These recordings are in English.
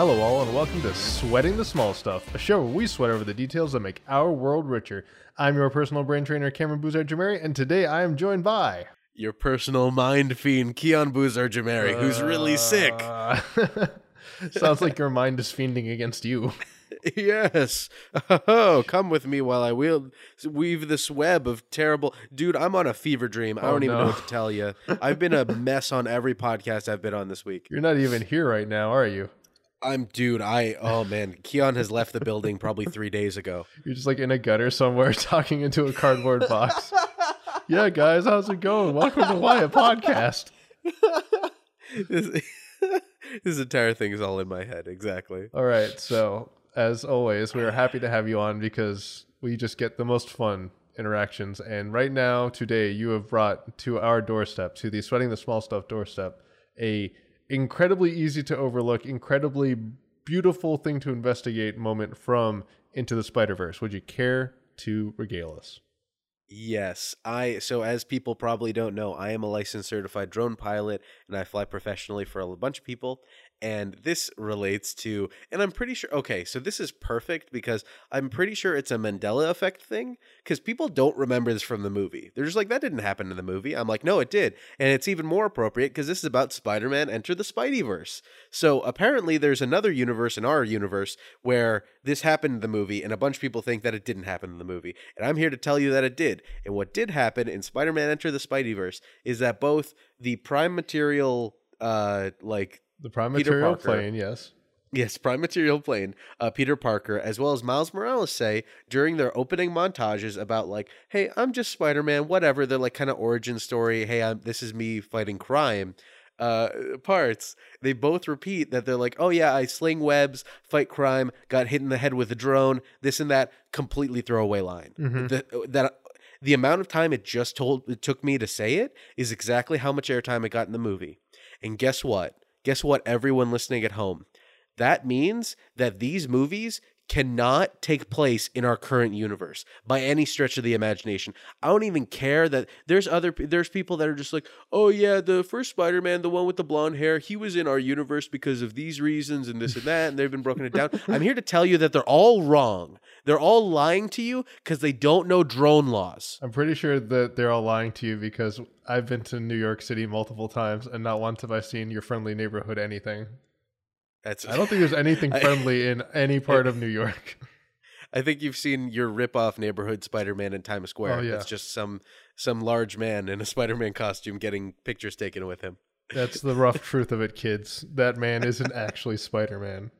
Hello, all, and welcome to Sweating the Small Stuff, a show where we sweat over the details that make our world richer. I'm your personal brain trainer, Cameron Boozer Jamari, and today I am joined by. Your personal mind fiend, Keon Boozer Jamari, who's really sick. Uh, sounds like your mind is fiending against you. yes. Oh, come with me while I wield, weave this web of terrible. Dude, I'm on a fever dream. I Oh, don't even no. know what to tell you. I've been a mess on every podcast I've been on this week. You're not even here right now, are you? I'm, dude, I, oh man, Keon has left the building probably three days ago. You're just like in a gutter somewhere talking into a cardboard box. yeah, guys, how's it going? Welcome to Why a Podcast. this, this entire thing is all in my head. Exactly. All right, so as always, we are happy to have you on because we just get the most fun interactions. And right now, today, you have brought to our doorstep, to the Sweating the Small Stuff doorstep, a incredibly easy to overlook, incredibly beautiful thing to investigate moment from Into the Spider Verse. Would you care to regale us? Yes, I so as people probably don't know, I am a licensed certified drone pilot and I fly professionally for a bunch of people. And this relates to and I'm pretty sure okay, so this is perfect because I'm pretty sure it's a Mandela effect thing cuz people don't remember this from the movie. They're just like that didn't happen in the movie. I'm like, "No, it did." And it's even more appropriate cuz this is about Spider-Man enter the Spideyverse. So apparently there's another universe in our universe where this happened in the movie and a bunch of people think that it didn't happen in the movie. And I'm here to tell you that it did. And what did happen in Spider-Man Enter the Spideyverse is that both the prime material uh like The prime Peter material Parker. plane, yes. Yes, prime material plane, uh, Peter Parker, as well as Miles Morales say during their opening montages about like, "Hey, I'm just Spider-Man, whatever." They're like kind of origin story. Hey, I'm this is me fighting crime. Uh, parts they both repeat that they're like, "Oh yeah, I sling webs, fight crime, got hit in the head with a drone, this and that." Completely throwaway line. Mhm. The, that the amount of time it just told it took me to say it is exactly how much airtime it got in the movie. And guess what? Guess what, everyone listening at home? That means that these movies cannot take place in our current universe by any stretch of the imagination. I don't even care that there's other there's people that are just like, "Oh yeah, the first Spider-Man, the one with the blonde hair, he was in our universe because of these reasons and this and that, and they've been broken it down." I'm here to tell you that they're all wrong. They're all lying to you cuz they don't know drone laws. I'm pretty sure that they're all lying to you because I've been to New York City multiple times and not once have I seen your friendly neighborhood anything. That's I don't think there's anything I- friendly in any part of New York. I think you've seen your rip-off neighborhood Spider-Man in Times Square. Oh, yeah. It's just some some large man in a Spider-Man costume getting pictures taken with him. That's the rough truth of it, kids. That man isn't actually Spider Man.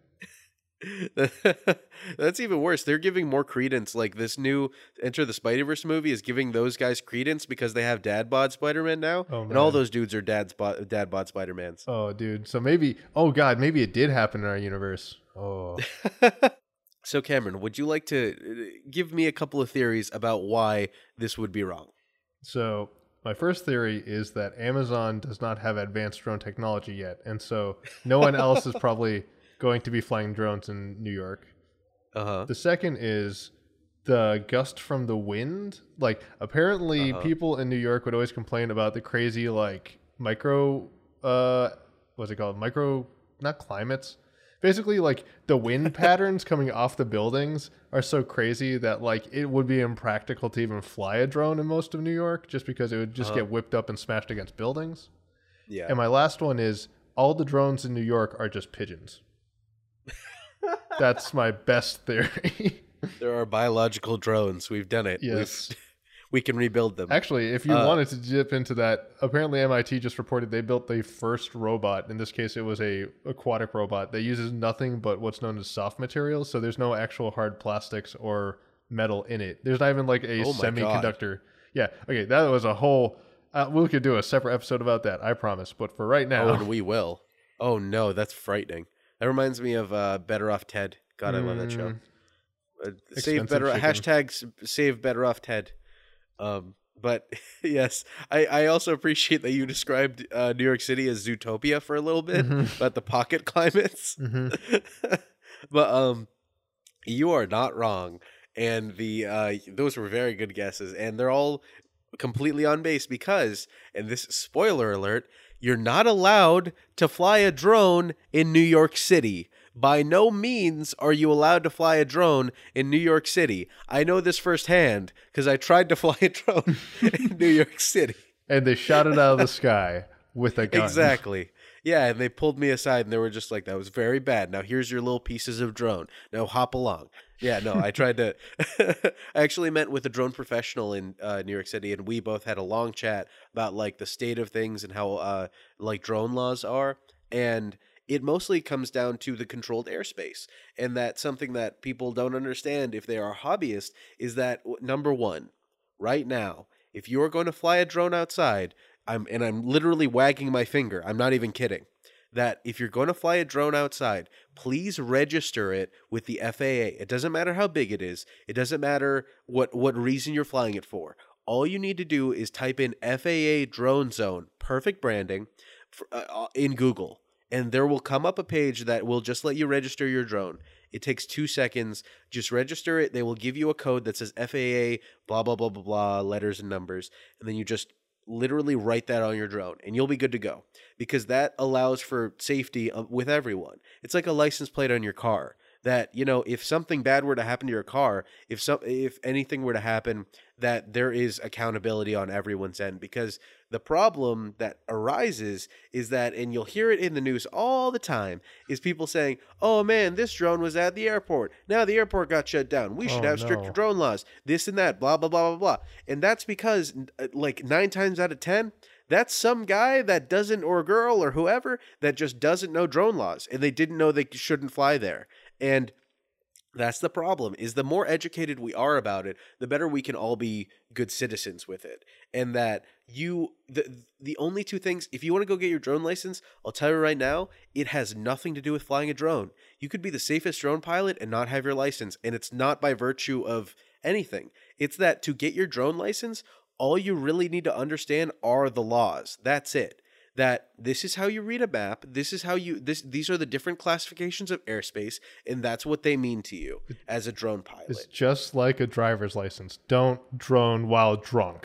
That's even worse. They're giving more credence. Like this new Enter the Spider-Verse movie is giving those guys credence because they have dad bod Spider-Man now, Oh, and all those dudes are dad's bod, dad bod Spider-Mans. Oh, dude. So maybe, oh, God, maybe it did happen in our universe. Oh, so Cameron, would you like to uh, give me a couple of theories about why this would be wrong? so my first theory is that Amazon does not have advanced drone technology yet. And so no one else is probably going to be flying drones in New York. Uh huh. The second is the gust from the wind. Like apparently Uh-huh. people in New York would always complain about the crazy like micro uh what's it called? Micro not climates. Basically like the wind patterns coming off the buildings are so crazy that like it would be impractical to even fly a drone in most of New York just because it would just Uh-huh. get whipped up and smashed against buildings. Yeah. And my last one is all the drones in New York are just pigeons. That's my best theory. There are biological drones. We've done it. We've- Yes. we can rebuild them. Actually, if you Uh, wanted to dip into that, apparently MIT just reported they built the first robot. In this case, it was a aquatic robot that uses nothing but what's known as soft materials. So there's no actual hard plastics or metal in it. There's not even like a Oh my God. semiconductor. Yeah. Okay, that was a whole. Uh, we could do a separate episode about that. I promise. But for right now, Oh, we will. Oh no, that's frightening. That reminds me of uh, Better Off Ted. God, I love that show. Mm, Uh, Expensive save better chicken. hashtag s- save better off Ted. Um, but yes, I, I also appreciate that you described uh, New York City as Zootopia for a little bit, Mhm. about the pocket climates. mhm. but um, you are not wrong, and the uh, those were very good guesses, and they're all completely on base because, and this spoiler alert, you're not allowed to fly a drone in New York City By no means are you allowed to fly a drone in New York City. I know this firsthand because I tried to fly a drone in New York City. And they shot it out of the sky with a gun. Exactly. Yeah, and they pulled me aside and they were just like, that was very bad. Now here's your little pieces of drone. Now hop along. Yeah, no, I tried to. I actually met with a drone professional in uh, New York City, and we both had a long chat about like the state of things and how uh, like drone laws are. And it mostly comes down to the controlled airspace. And that something that people don't understand if they are hobbyists is that number one, right now, if you are going to fly a drone outside, I'm and I'm literally wagging my finger. I'm not even kidding. That if you're going to fly a drone outside, please register it with the FAA. It doesn't matter how big it is. It doesn't matter what what reason you're flying it for. All you need to do is type in FAA drone zone, perfect branding, for, uh, uh, in Google, and there will come up a page that will just let you register your drone. It takes two seconds. Just register it. They will give you a code that says FAA, blah, blah, blah, blah, blah, letters and numbers. And then you just literally write that on your drone and you'll be good to go because that allows for safety with everyone. It's like a license plate on your car that you know if something bad were to happen to your car if some if anything were to happen that there is accountability on everyone's end because the problem that arises is that and you'll hear it in the news all the time is people saying oh man this drone was at the airport. Now the airport got shut down. We should Oh, have stricter no. drone laws. This and that blah blah blah blah blah. And that's because uh, like 9 times out of 10 that's some guy that doesn't or girl or whoever that just doesn't know drone laws and they didn't know they shouldn't fly there. And that's the problem is the more educated we are about it the better we can all be good citizens with it. And that you the the only two things if you want to go get your drone license i'll tell you right now it has nothing to do with flying a drone. You could be the safest drone pilot and not have your license and it's not by virtue of anything. It's that to get your drone license all you really need to understand are the laws. That's it that this is how you read a map this is how you this these are the different classifications of airspace and that's what they mean to you as a drone pilot It's just like a driver's license. Don't drone while drunk.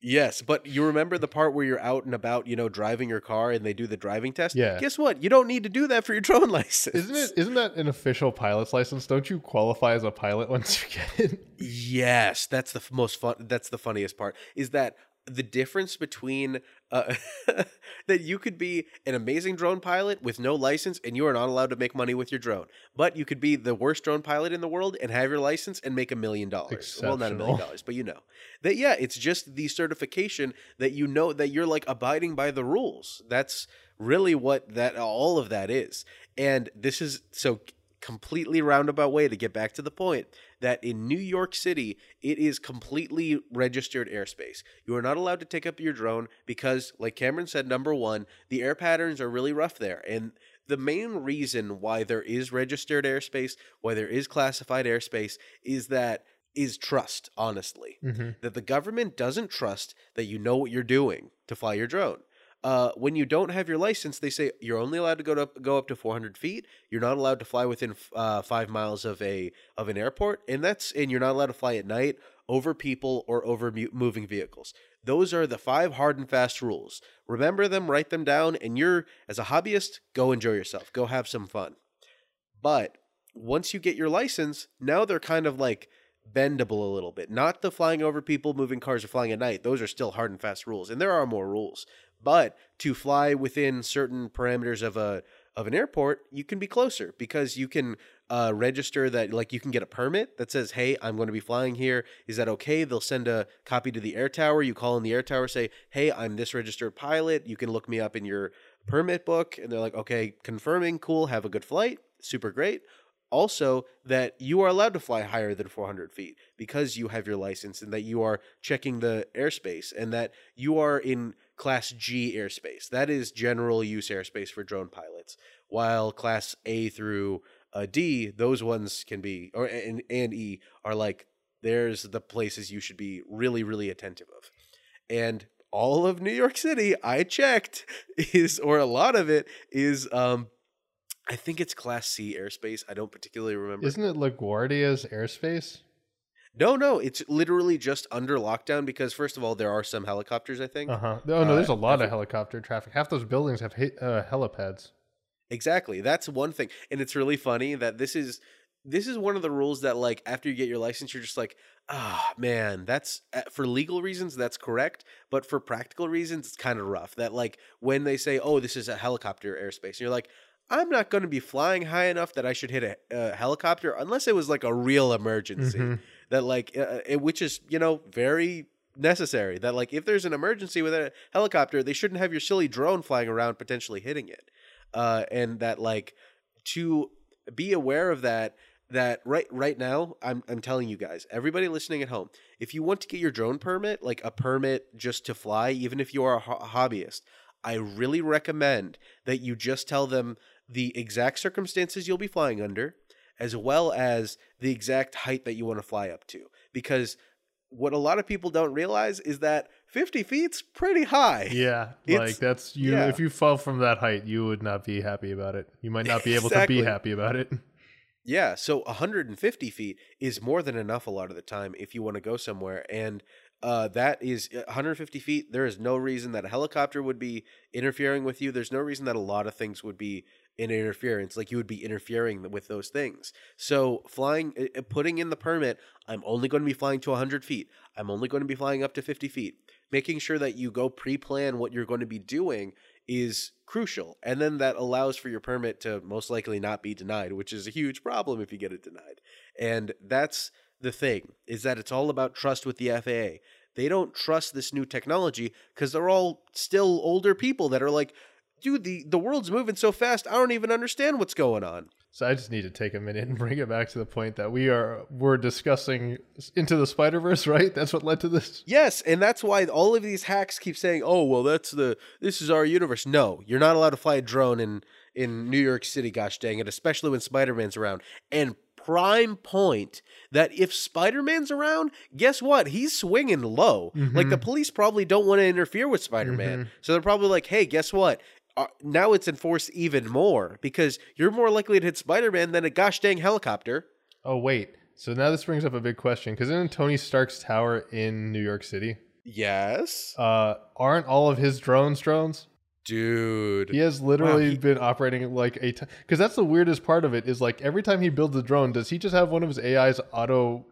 yes but you remember the part where you're out and about you know driving your car and they do the driving test Yeah. guess what you don't need to do that for your drone license Isn't it? Isn't that an official pilot's license? Don't you qualify as a pilot once you get it? Yes, that's the most fun. That's the funniest part. Is that the difference between uh, that you could be an amazing drone pilot with no license and you are not allowed to make money with your drone, but you could be the worst drone pilot in the world and have your license and make a million dollars. Well, not a million dollars, but you know that. Yeah, it's just the certification that you know that you're like abiding by the rules. That's really what that all of that is. And this is so completely roundabout way to get back to the point that in New York City, it is completely registered airspace. You are not allowed to take up your drone because, like Cameron said, number one, the air patterns are really rough there. And the main reason why there is registered airspace, why there is classified airspace, is that is trust, honestly. Mm-hmm. That the government doesn't trust that you know what you're doing to fly your drone. Uh, when you don't have your license, they say you're only allowed to go to go up to 400 feet. You're not allowed to fly within uh, five miles of a of an airport, and that's and you're not allowed to fly at night over people or over moving vehicles. Those are the five hard and fast rules. Remember them, write them down, and you're as a hobbyist, go enjoy yourself, go have some fun. But once you get your license, now they're kind of like bendable a little bit. Not the flying over people, moving cars, or flying at night. Those are still hard and fast rules, and there are more rules. But to fly within certain parameters of a of an airport, you can be closer because you can uh, register that. Like you can get a permit that says, "Hey, I'm going to be flying here. Is that okay?" They'll send a copy to the air tower. You call in the air tower, say, "Hey, I'm this registered pilot. You can look me up in your permit book," and they're like, "Okay, confirming. Cool. Have a good flight. Super great." also that you are allowed to fly higher than 400 feet because you have your license and that you are checking the airspace and that you are in class G airspace. That is general use airspace for drone pilots. While class A through uh, D, those ones can be or and, and E are like there's the places you should be really really attentive of. And all of New York City, I checked, is or a lot of it is um I think it's Class C airspace. I don't particularly remember. Isn't it LaGuardia's airspace? No, no, it's literally just under lockdown because first of all, there are some helicopters. I think. Uh huh. Oh no, there's a Uh, lot of helicopter traffic. Half those buildings have he- uh, helipads. Exactly. That's one thing. And it's really funny that this is this is one of the rules that like after you get your license you're just like, "Ah, man, that's uh, for legal reasons that's correct, but for practical reasons it's kind of rough." That like when they say, "Oh, this is a helicopter airspace." And you're like, "I'm not going to be flying high enough that I should hit a, a helicopter unless it was like a real emergency." Mhm. That like uh, uh, which is, you know, very necessary that like if there's an emergency with a helicopter they shouldn't have your silly drone flying around potentially hitting it. Uh, and that like to be aware of that that right right now I'm I'm telling you guys everybody listening at home if you want to get your drone permit like a permit just to fly even if you are a ho- hobbyist I really recommend that you just tell them the exact circumstances you'll be flying under as well as the exact height that you want to fly up to because what a lot of people don't realize is that 50 feet's pretty high Yeah, It's- like that's you. yeah. If you fell from that height, you would not be happy about it. You might not be able to be happy about it. Yeah, so 150 feet is more than enough a lot of the time if you want to go somewhere. And uh, that is 150 feet. There is no reason that a helicopter would be interfering with you. There's no reason that a lot of things would be in interference, like you would be interfering with those things. So, flying, putting in the permit, I'm only going to be flying to 100 feet. I'm only going to be flying up to 50 feet. Making sure that you go pre plan what you're going to be doing is crucial. And then that allows for your permit to most likely not be denied, which is a huge problem if you get it denied. And that's the thing is that it's all about trust with the FAA. They don't trust this new technology because they're all still older people that are like, dude, the, the world's moving so fast, I don't even understand what's going on. So I just need to take a minute and bring it back to the point that we are we're discussing into the Spider Verse, right? That's what led to this. Yes, and that's why all of these hacks keep saying, "Oh, well, that's the this is our universe." No, you're not allowed to fly a drone in in New York City. Gosh dang it! Especially when Spider Man's around. And prime point that if Spider Man's around, guess what? He's swinging low. Like the mm-hmm. police probably don't want to interfere with Spider Man, mm-hmm. so they're probably like, "Hey, guess what?" Uh, now it's enforced even more because you're more likely to hit Spider Man than a gosh dang helicopter. Oh wait, so now this brings up a big question because in Tony Stark's tower in New York City, Yes, uh, aren't all of his drones drones? dude. He has literally Wow, he- been operating like a because that's the weirdest part of it is like every time he builds a drone, does he just have one of his AIs auto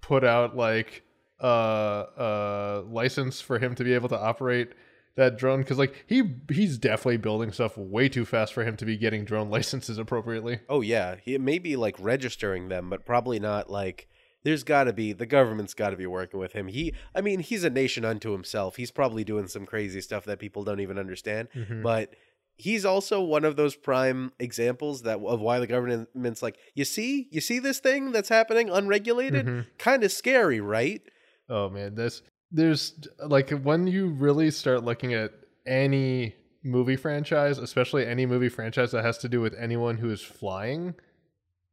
put out like uh uh license for him to be able to operate that drone? Because like he he's definitely building stuff way too fast for him to be getting drone licenses appropriately. Oh yeah, he may be like registering them, but probably not like. There's got to be the government's got to be working with him. He, I mean, he's a nation unto himself. He's probably doing some crazy stuff that people don't even understand. Mhm. But he's also one of those prime examples that of why the government's like, you see, you see this thing that's happening unregulated, Mhm. kind of scary, right? Oh man, this there's like when you really start looking at any movie franchise, especially any movie franchise that has to do with anyone who is flying,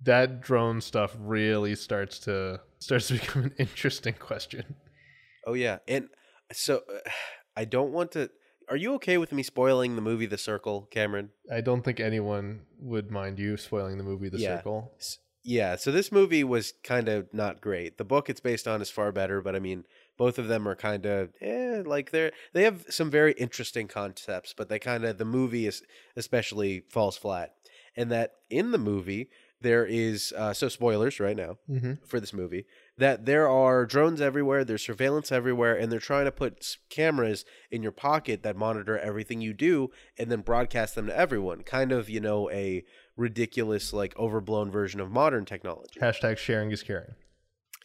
that drone stuff really starts to starts to become an interesting question. Oh yeah, and so uh, I don't want to. Are you okay with me spoiling the movie The Circle, Cameron? I don't think anyone would mind you spoiling the movie The Yeah. Circle. Yeah, so this movie was kind of not great. The book it's based on is far better, but I mean, both of them are kind of eh, like they're they have some very interesting concepts, but they kind of the movie is especially falls flat. And that in the movie there is uh, so spoilers right now Mm-hmm. for this movie that there are drones everywhere, there's surveillance everywhere, and they're trying to put cameras in your pocket that monitor everything you do and then broadcast them to everyone. Kind of, you know, a ridiculous, like overblown version of modern technology. Hashtag sharing is caring.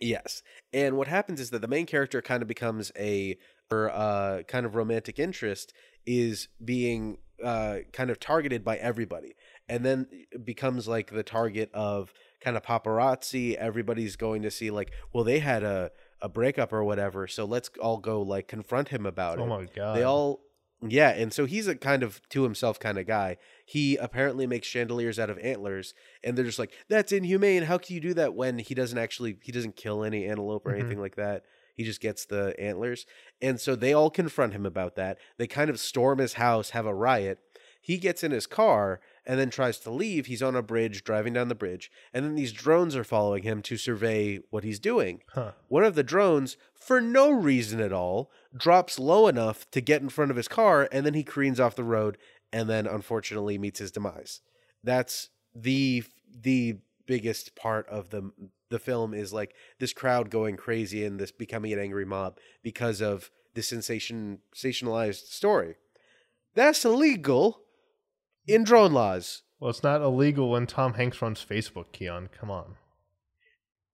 Yes. And what happens is that the main character kind of becomes a or uh, kind of romantic interest is being uh, kind of targeted by everybody and then becomes like the target of kind of paparazzi everybody's going to see like well they had a, a breakup or whatever so let's all go like confront him about Oh it Oh my god. they all yeah and so he's a kind of to himself kind of guy. He apparently makes chandeliers out of antlers and they're just like that's inhumane. How can you do that when he doesn't actually he doesn't kill any antelope or Mhm. anything like that? He just gets the antlers. And so they all confront him about that. They kind of storm his house have a riot. He gets in his car and then tries to leave he's on a bridge driving down the bridge and then these drones are following him to survey what he's doing Huh. one of the drones, for no reason at all, drops low enough to get in front of his car, and then he careens off the road and then unfortunately meets his demise. that's the the biggest part of the the film is like this crowd going crazy and this becoming an angry mob because of the sensation sensationalized story. That's illegal in drone laws. Well, it's not illegal when Tom Hanks runs Facebook, Keon. Come on.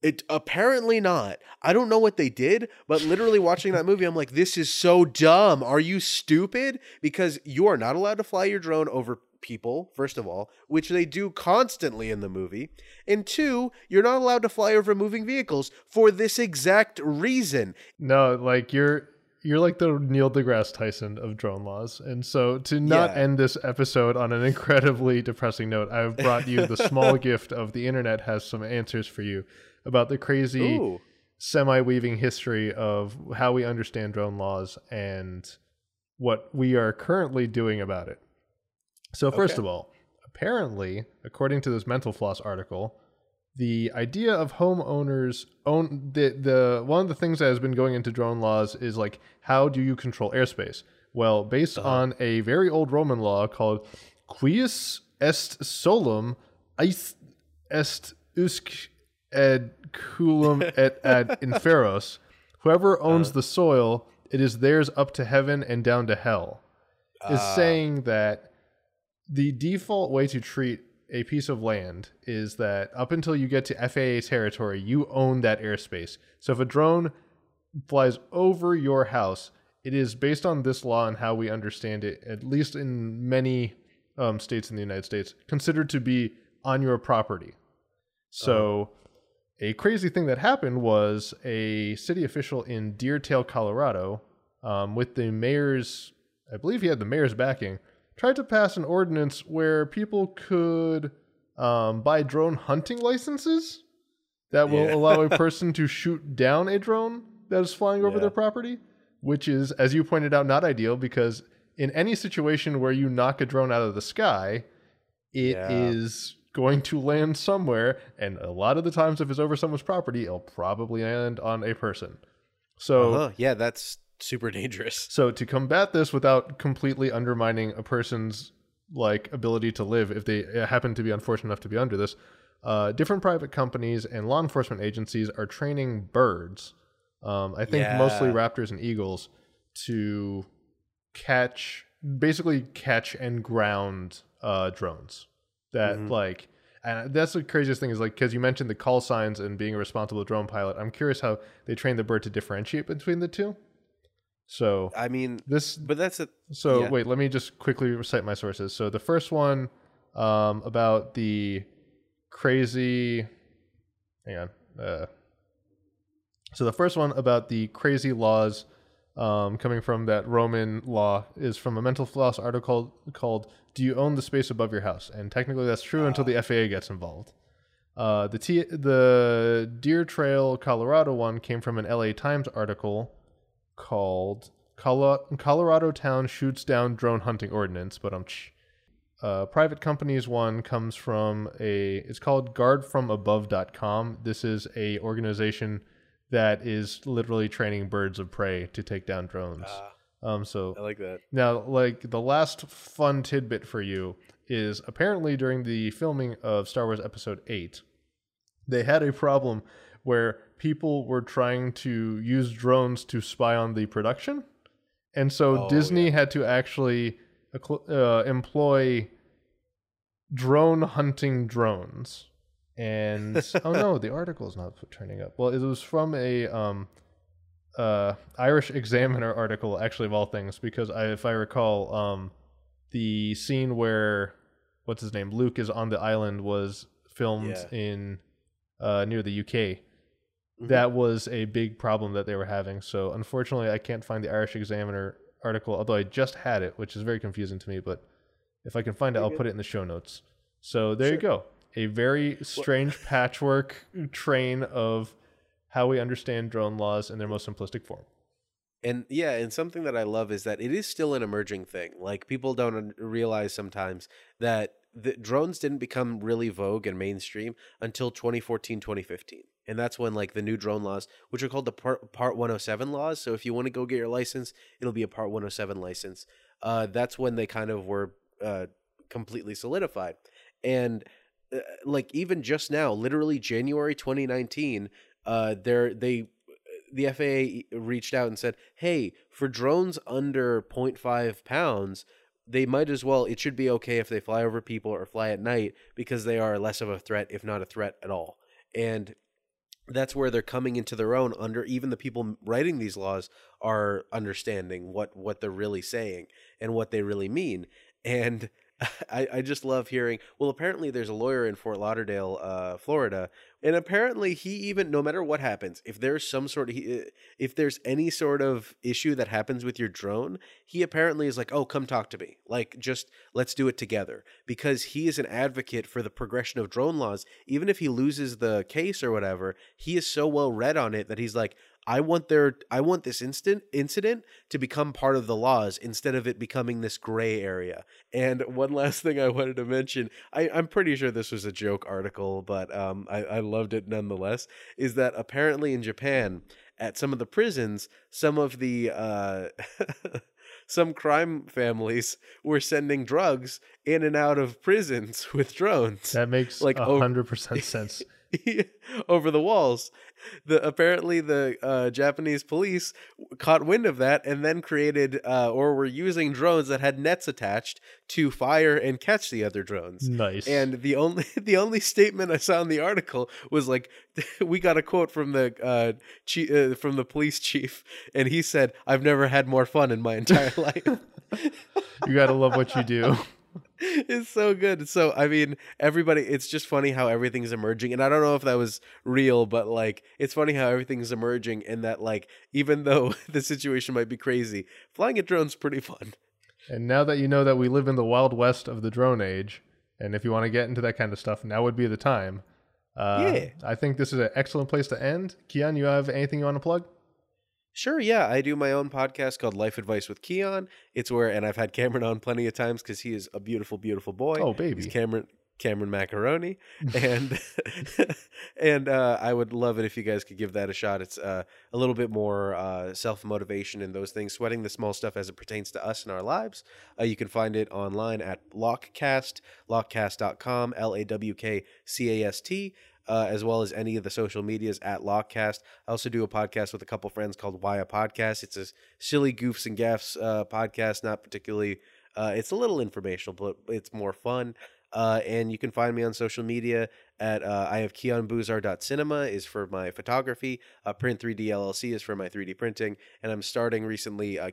It apparently not. I don't know what they did, but literally watching that movie, I'm like, this is so dumb. Are you stupid? Because you are not allowed to fly your drone over people, first of all, which they do constantly in the movie. And two, you're not allowed to fly over moving vehicles for this exact reason. No, like you're you're like the Neil deGrasse Tyson of drone laws. And so to not Yeah. end this episode on an incredibly depressing note, I've brought you the small gift of the internet has some answers for you about the crazy Ooh. semi-weaving history of how we understand drone laws and what we are currently doing about it. So first Okay. of all, apparently, according to this Mental Floss article, the idea of homeowners own the the one of the things that has been going into drone laws is like how do you control airspace? Well, based on a very old Roman law called Cuius est solum ais est usque ad coelum et ad inferos. Whoever owns the soil, it is theirs up to heaven and down to hell. Is Ah. saying that the default way to treat a piece of land is that up until you get to FAA territory, you own that airspace. So if a drone flies over your house, it is based on this law and how we understand it, at least in many um, states in the United States, considered to be on your property. So, a crazy thing that happened was a city official in Deer Trail, Colorado, um, with the mayor's, I believe he had the mayor's backing, tried to pass an ordinance where people could um, buy drone hunting licenses that will Yeah. allow a person to shoot down a drone that is flying over Yeah. their property, which is, as you pointed out, not ideal because in any situation where you knock a drone out of the sky, it is Yeah. going to land somewhere, and a lot of the times, if it's over someone's property, it'll probably land on a person. So, Uh-huh. Yeah, that's super dangerous. so to combat this without completely undermining a person's like ability to live, if they uh, happen to be unfortunate enough to be under this, uh, different private companies and law enforcement agencies are training birds. Um, I think mostly raptors and eagles to catch, basically catch and ground uh, drones. That Mhm. like, and that's the craziest thing is like because you mentioned the call signs and being a responsible drone pilot. I'm curious how they train the bird to differentiate between the two. So I mean, this but that's a so Yeah. wait, let me just quickly recite my sources. So the first one um, about the crazy. Hang on. Uh, so the first one about the crazy laws um, coming from that Roman law is from a mental floss article called "Do you own the space above your house?" And technically, that's true until the FAA gets involved. Uh, the T- the Deer Trail, Colorado one came from an LA Times article called Colo- Colorado Town Shoots Down Drone Hunting Ordinance, but um, uh, private companies one comes from a it's called guardfromabove.com. This is a organization that is literally training birds of prey to take down drones. Ah, Um, so I like that. now, like the last fun tidbit for you is apparently during the filming of Star Wars Episode 8, they had a problem where people were trying to use drones to spy on the production. And so Oh, Disney had to actually uh, employ drone hunting drones. And oh no, the article is not turning up. Well, it was from a um, uh, Irish Examiner article, actually of all things, because I, if I recall, um, the scene where what's his name, Luke is on the island, was filmed Yeah. in uh, near the UK. Mhm. That was a big problem that they were having. So unfortunately, I can't find the Irish Examiner article, although I just had it, which is very confusing to me. But if I can find it, I'll put it in the show notes. So there you go. A very strange patchwork train of how we understand drone laws in their most simplistic form. And yeah, and something that I love is that it is still an emerging thing. Like people don't realize sometimes that the drones didn't become really vogue and mainstream until 2014, 2015. And that's when like the new drone laws, which are called the part, part 107 laws. So if you want to go get your license, it'll be a part 107 license. Uh, that's when they kind of were uh, completely solidified. and uh, like even just now, literally January 2019, uh, there they the FAA reached out and said, "Hey, for drones under 0.5 pounds." They might as well. It should be okay if they fly over people or fly at night because they are less of a threat, if not a threat at all. And that's where they're coming into their own under even the people writing these laws are understanding what what they're really saying and what they really mean. And I, I just love hearing well apparently there's a lawyer in fort lauderdale uh, florida and apparently he even no matter what happens if there's some sort of if there's any sort of issue that happens with your drone he apparently is like oh come talk to me. Like just let's do it together. Because he is an advocate for the progression of drone laws even if he loses the case or whatever he is so well read on it that he's like I want their I want this instant incident to become part of the laws instead of it becoming this gray area. And one last thing I wanted to mention, I, I'm pretty sure this was a joke article, but um, I, I loved it nonetheless, is that apparently in Japan, at some of the prisons, some of the uh, some crime families were sending drugs in and out of prisons with drones. That makes like hundred percent sense. over the walls. The apparently the uh, Japanese police caught wind of that and then created uh, or were using drones that had nets attached to fire and catch the other drones. Nice. And the only the only statement I saw in the article was like, we got a quote from the uh, chief, uh, from the police chief, and he said, "I've never had more fun in my entire life." you gotta love what you do. It's so good. So I mean, everybody. It's just funny how everything's emerging, and I don't know if that was real, but like, it's funny how everything's emerging, and that like, even though the situation might be crazy, flying a drone's pretty fun. And now that you know that we live in the wild west of the drone age, and if you want to get into that kind of stuff, now would be the time. Uh, yeah, I think this is an excellent place to end. Keon, you have anything you want to plug? Sure, yeah. I do my own podcast called Life Advice with Keon. It's where, and I've had Cameron on plenty of times because he is a beautiful, beautiful boy. Oh, baby. He's Cameron. Cameron Macaroni, and and uh, I would love it if you guys could give that a shot. It's uh, a little bit more uh, self motivation and those things, sweating the small stuff as it pertains to us and our lives. Uh, you can find it online at Lawkcast, lawkcast.com, L A W K C A S T uh, as well as any of the social medias at Lawkcast. I also do a podcast with a couple friends called Why a Podcast. It's a silly goofs and gaffs uh, podcast, not particularly. Uh, it's a little informational, but it's more fun. Uh, and you can find me on social media at uh, I have Cinema is for my photography. Uh, Print 3D LLC is for my 3D printing, and I'm starting recently uh,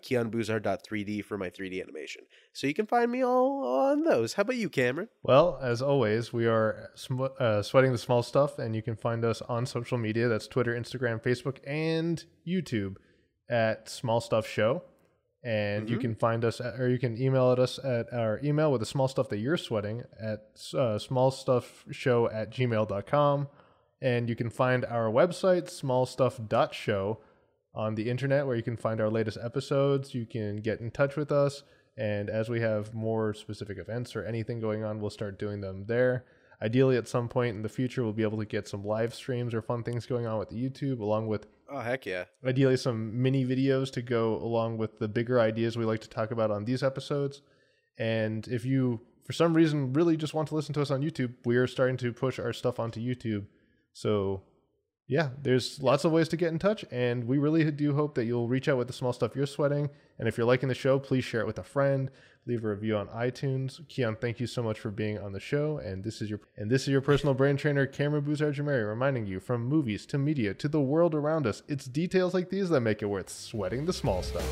3D for my 3D animation. So you can find me all on those. How about you, Cameron? Well, as always, we are sm- uh, sweating the small stuff, and you can find us on social media. That's Twitter, Instagram, Facebook, and YouTube at Small Stuff Show and mm-hmm. you can find us at, or you can email at us at our email with the small stuff that you're sweating at uh, smallstuffshow at gmail.com and you can find our website smallstuff.show on the internet where you can find our latest episodes. You can get in touch with us. And as we have more specific events or anything going on we'll start doing them there ideally at some point in the future we'll be able to get some live streams or fun things going on with youtube along with Oh heck yeah! Ideally, some mini videos to go along with the bigger ideas we like to talk about on these episodes. And if you, for some reason, really just want to listen to us on YouTube, we are starting to push our stuff onto YouTube. So, yeah, there's lots of ways to get in touch, and we really do hope that you'll reach out with the small stuff you're sweating. And if you're liking the show, please share it with a friend leave a review on iTunes. Keon, thank you so much for being on the show. And this is your and this is your personal brain trainer, Cameron Buzard Jamari, reminding you from movies to media to the world around us, it's details like these that make it worth sweating the small stuff.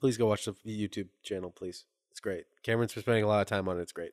Please go watch the YouTube channel, please. It's great. Cameron's been spending a lot of time on it. It's great.